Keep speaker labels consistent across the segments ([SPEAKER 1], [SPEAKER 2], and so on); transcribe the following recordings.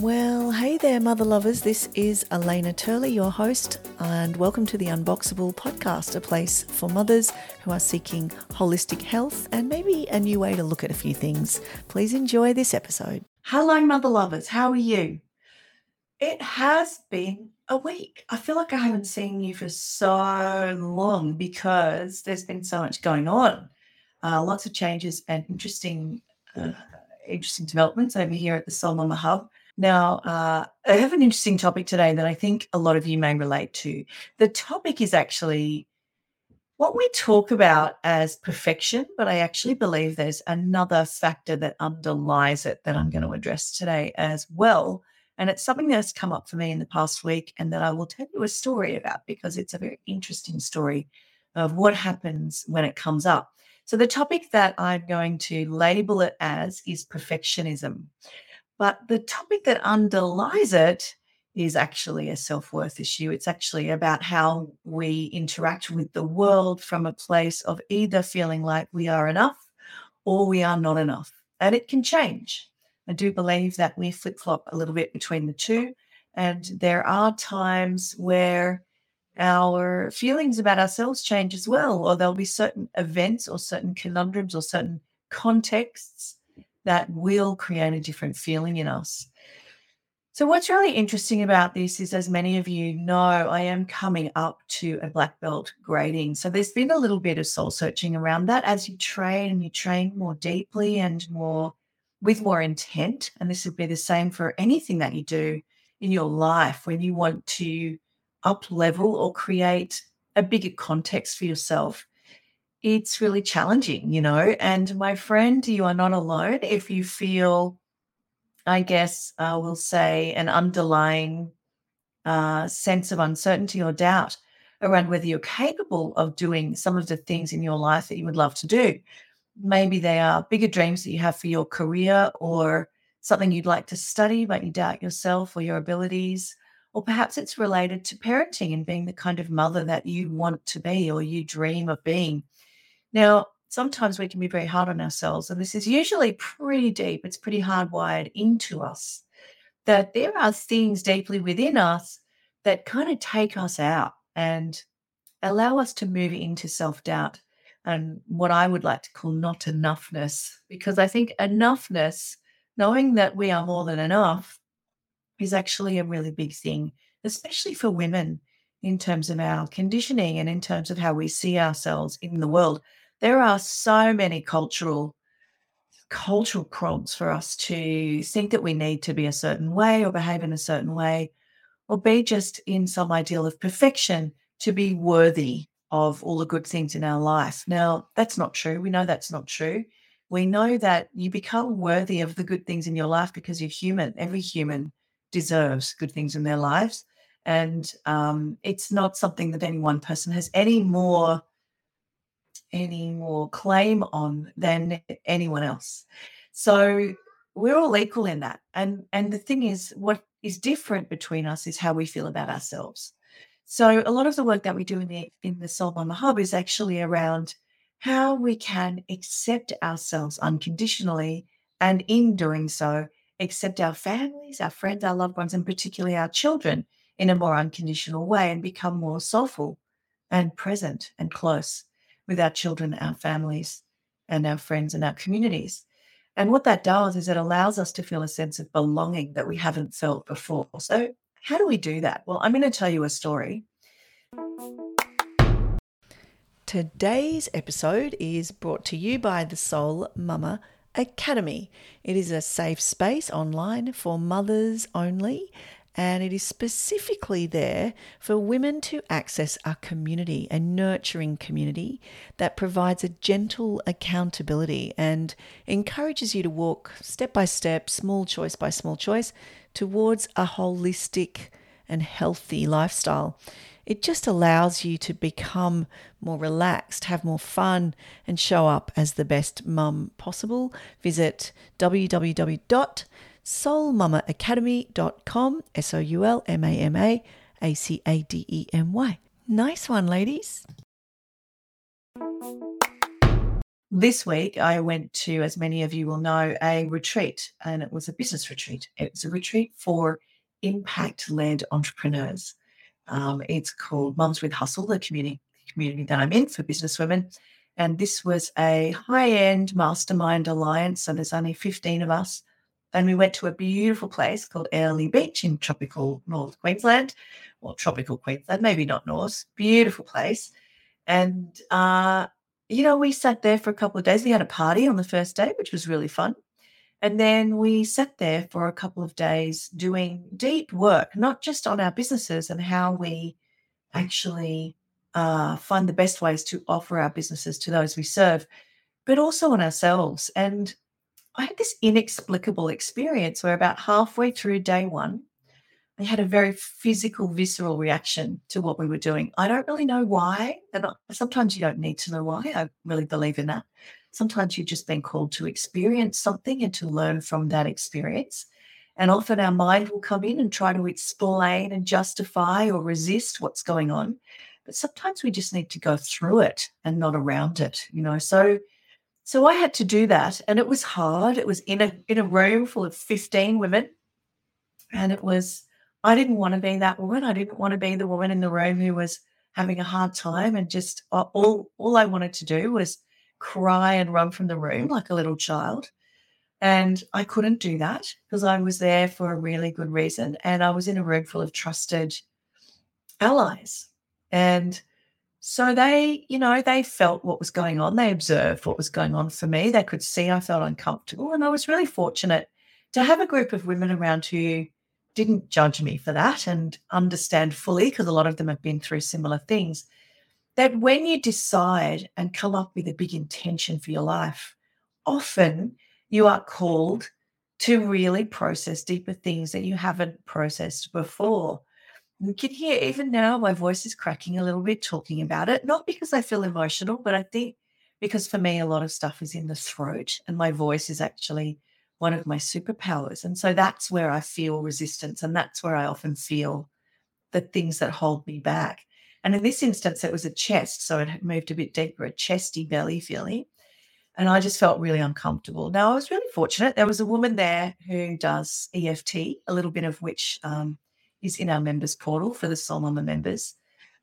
[SPEAKER 1] Well, hey there, mother lovers. This is Elena Turley, your host, and welcome to the Unboxable podcast, a place for mothers who are seeking holistic health and maybe a new way to look at a few things. Please enjoy this episode. Hello, mother lovers. How are you? It has been a week. I feel like I haven't seen you for so long because there's been so much going on. Uh, lots of changes and interesting, uh, interesting developments over here at the Soul Mama Hub. Now, uh, I have an interesting topic today that I think a lot of you may relate to. The topic is actually what we talk about as perfection, but I actually believe there's another factor that underlies it that I'm going to address today as well. And it's something that's come up for me in the past week and that I will tell you a story about because it's a very interesting story of what happens when it comes up. So, the topic that I'm going to label it as is perfectionism. But the topic that underlies it is actually a self worth issue. It's actually about how we interact with the world from a place of either feeling like we are enough or we are not enough. And it can change. I do believe that we flip flop a little bit between the two. And there are times where our feelings about ourselves change as well, or there'll be certain events or certain conundrums or certain contexts that will create a different feeling in us. So, what's really interesting about this is, as many of you know, I am coming up to a black belt grading. So, there's been a little bit of soul searching around that as you train and you train more deeply and more with more intent. And this would be the same for anything that you do in your life when you want to up level or create a bigger context for yourself it's really challenging, you know. And my friend, you are not alone if you feel, I guess, uh, we'll say, an underlying uh, sense of uncertainty or doubt around whether you're capable of doing some of the things in your life that you would love to do. Maybe they are bigger dreams that you have for your career or something you'd like to study, but you doubt yourself or your abilities. Or perhaps it's related to parenting and being the kind of mother that you want to be or you dream of being. Now, sometimes we can be very hard on ourselves, and this is usually pretty deep. It's pretty hardwired into us that there are things deeply within us that kind of take us out and allow us to move into self doubt and what I would like to call not enoughness. Because I think enoughness, knowing that we are more than enough, is actually a really big thing, especially for women in terms of our conditioning and in terms of how we see ourselves in the world there are so many cultural cultural prompts for us to think that we need to be a certain way or behave in a certain way or be just in some ideal of perfection to be worthy of all the good things in our life. Now, that's not true. We know that's not true. We know that you become worthy of the good things in your life because you're human. Every human deserves good things in their lives. And um, it's not something that any one person has any more any more claim on than anyone else. So we're all equal in that. And and the thing is, what is different between us is how we feel about ourselves. So a lot of the work that we do in the in the Soul Mama Hub is actually around how we can accept ourselves unconditionally, and in doing so, accept our families, our friends, our loved ones, and particularly our children in a more unconditional way and become more soulful and present and close with our children, our families, and our friends and our communities. And what that does is it allows us to feel a sense of belonging that we haven't felt before. So, how do we do that? Well, I'm going to tell you a story. Today's episode is brought to you by the Soul Mama Academy. It is a safe space online for mothers only and it is specifically there for women to access a community, a nurturing community that provides a gentle accountability and encourages you to walk step by step, small choice by small choice, towards a holistic and healthy lifestyle. It just allows you to become more relaxed, have more fun, and show up as the best mum possible. Visit www soulmamaacademy.com, S O U L M A M A A C A D E M Y. Nice one, ladies. this week I went to, as many of you will know, a retreat, and it was a business retreat. It was a retreat for impact led entrepreneurs. Um, it's called Mums with Hustle, the community community that I'm in for business women. And this was a high end mastermind alliance. So there's only 15 of us. And we went to a beautiful place called Airlie Beach in tropical North Queensland. Well, tropical Queensland, maybe not North. Beautiful place. And, uh, you know, we sat there for a couple of days. We had a party on the first day, which was really fun. And then we sat there for a couple of days doing deep work, not just on our businesses and how we actually uh, find the best ways to offer our businesses to those we serve, but also on ourselves. And I had this inexplicable experience where about halfway through day one, I had a very physical, visceral reaction to what we were doing. I don't really know why. And sometimes you don't need to know why. I really believe in that. Sometimes you've just been called to experience something and to learn from that experience. And often our mind will come in and try to explain and justify or resist what's going on. But sometimes we just need to go through it and not around it, you know. So so I had to do that and it was hard. It was in a in a room full of 15 women. And it was I didn't want to be that woman. I didn't want to be the woman in the room who was having a hard time and just all all I wanted to do was cry and run from the room like a little child. And I couldn't do that because I was there for a really good reason. And I was in a room full of trusted allies. And so they, you know, they felt what was going on. They observed what was going on for me. They could see I felt uncomfortable. And I was really fortunate to have a group of women around who didn't judge me for that and understand fully, because a lot of them have been through similar things that when you decide and come up with a big intention for your life, often you are called to really process deeper things that you haven't processed before. You can hear even now my voice is cracking a little bit talking about it, not because I feel emotional, but I think because for me, a lot of stuff is in the throat, and my voice is actually one of my superpowers. And so that's where I feel resistance, and that's where I often feel the things that hold me back. And in this instance, it was a chest. So it moved a bit deeper, a chesty belly feeling. And I just felt really uncomfortable. Now, I was really fortunate. There was a woman there who does EFT, a little bit of which um, is in our members portal for the Mama members.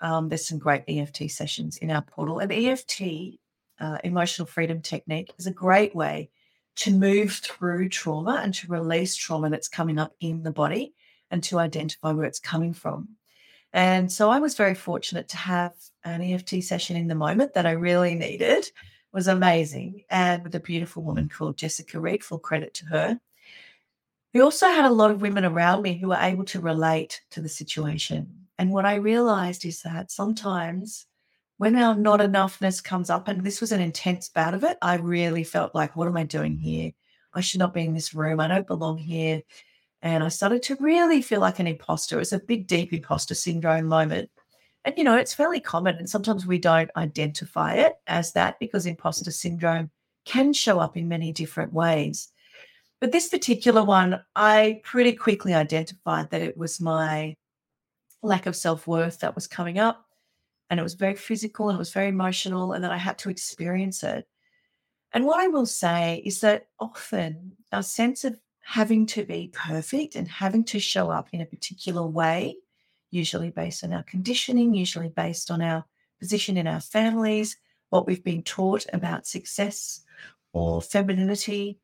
[SPEAKER 1] Um, there's some great EFT sessions in our portal. And EFT, uh, emotional freedom technique, is a great way to move through trauma and to release trauma that's coming up in the body and to identify where it's coming from. And so I was very fortunate to have an EFT session in the moment that I really needed. It was amazing. And with a beautiful woman called Jessica Reed, full credit to her. We also had a lot of women around me who were able to relate to the situation. And what I realized is that sometimes when our not enoughness comes up, and this was an intense bout of it, I really felt like, what am I doing mm-hmm. here? I should not be in this room. I don't belong here. And I started to really feel like an imposter. It was a big, deep imposter syndrome moment. And, you know, it's fairly common. And sometimes we don't identify it as that because imposter syndrome can show up in many different ways. But this particular one, I pretty quickly identified that it was my lack of self worth that was coming up. And it was very physical and it was very emotional, and that I had to experience it. And what I will say is that often our sense of having to be perfect and having to show up in a particular way, usually based on our conditioning, usually based on our position in our families, what we've been taught about success or femininity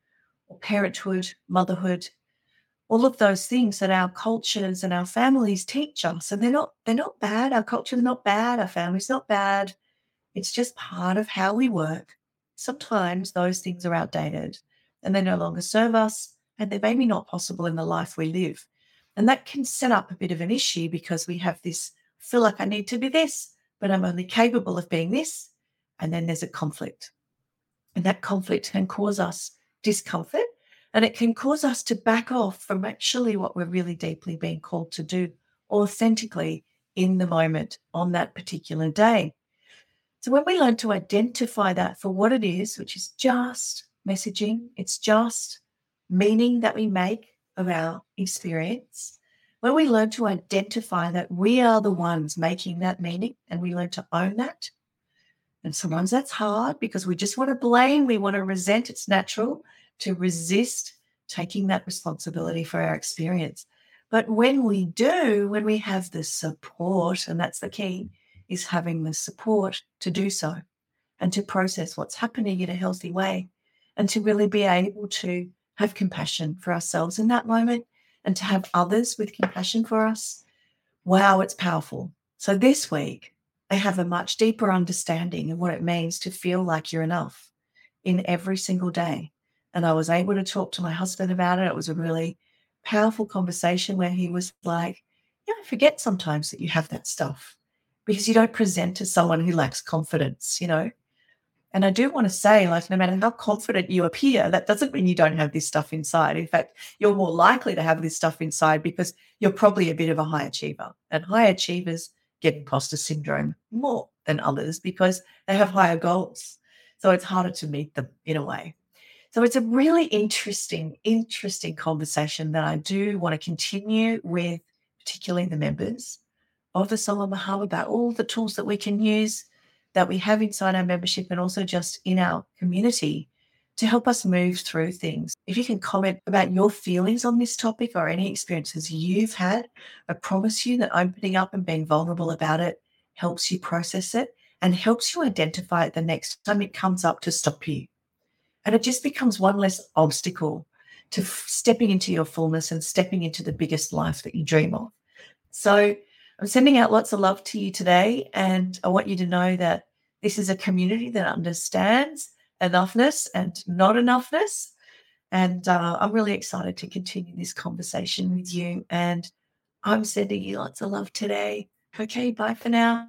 [SPEAKER 1] or parenthood, motherhood, all of those things that our cultures and our families teach us. And they're not they're not bad. Our culture's not bad, our family's not bad. It's just part of how we work. Sometimes those things are outdated and they no longer serve us and they're maybe not possible in the life we live. And that can set up a bit of an issue because we have this feel like I need to be this, but I'm only capable of being this. And then there's a conflict. And that conflict can cause us discomfort and it can cause us to back off from actually what we're really deeply being called to do authentically in the moment on that particular day. So when we learn to identify that for what it is, which is just messaging, it's just meaning that we make of our experience, when we learn to identify that we are the ones making that meaning and we learn to own that, And sometimes that's hard because we just want to blame, we want to resent. It's natural to resist taking that responsibility for our experience. But when we do, when we have the support, and that's the key, is having the support to do so and to process what's happening in a healthy way and to really be able to have compassion for ourselves in that moment and to have others with compassion for us. Wow, it's powerful. So this week, I have a much deeper understanding of what it means to feel like you're enough in every single day. And I was able to talk to my husband about it. It was a really powerful conversation where he was like, Yeah, I forget sometimes that you have that stuff because you don't present as someone who lacks confidence, you know? And I do want to say, like, no matter how confident you appear, that doesn't mean you don't have this stuff inside. In fact, you're more likely to have this stuff inside because you're probably a bit of a high achiever. And high achievers get imposter syndrome more than others because they have higher goals. So it's harder to meet them in a way. So it's a really interesting, interesting conversation that I do want to continue with, particularly the members of the Soul Mama Hub about all the tools that we can use that we have inside our membership and also just in our community to help us move through things. If you can comment about your feelings on this topic or any experiences you've had, I promise you that opening up and being vulnerable about it helps you process it and helps you identify it the next time it comes up to stop you. And it just becomes one less obstacle to f- stepping into your fullness and stepping into the biggest life that you dream of. So I'm sending out lots of love to you today. And I want you to know that this is a community that understands enoughness and not enoughness. And uh, I'm really excited to continue this conversation with you. And I'm sending you lots of love today. Okay, bye for now.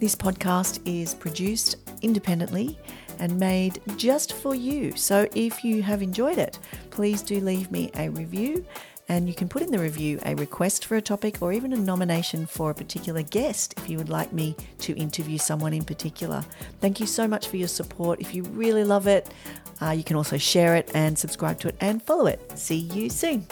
[SPEAKER 1] This podcast is produced independently and made just for you. So if you have enjoyed it, please do leave me a review and you can put in the review a request for a topic or even a nomination for a particular guest if you would like me to interview someone in particular. Thank you so much for your support. If you really love it, uh, you can also share it and subscribe to it and follow it. See you soon.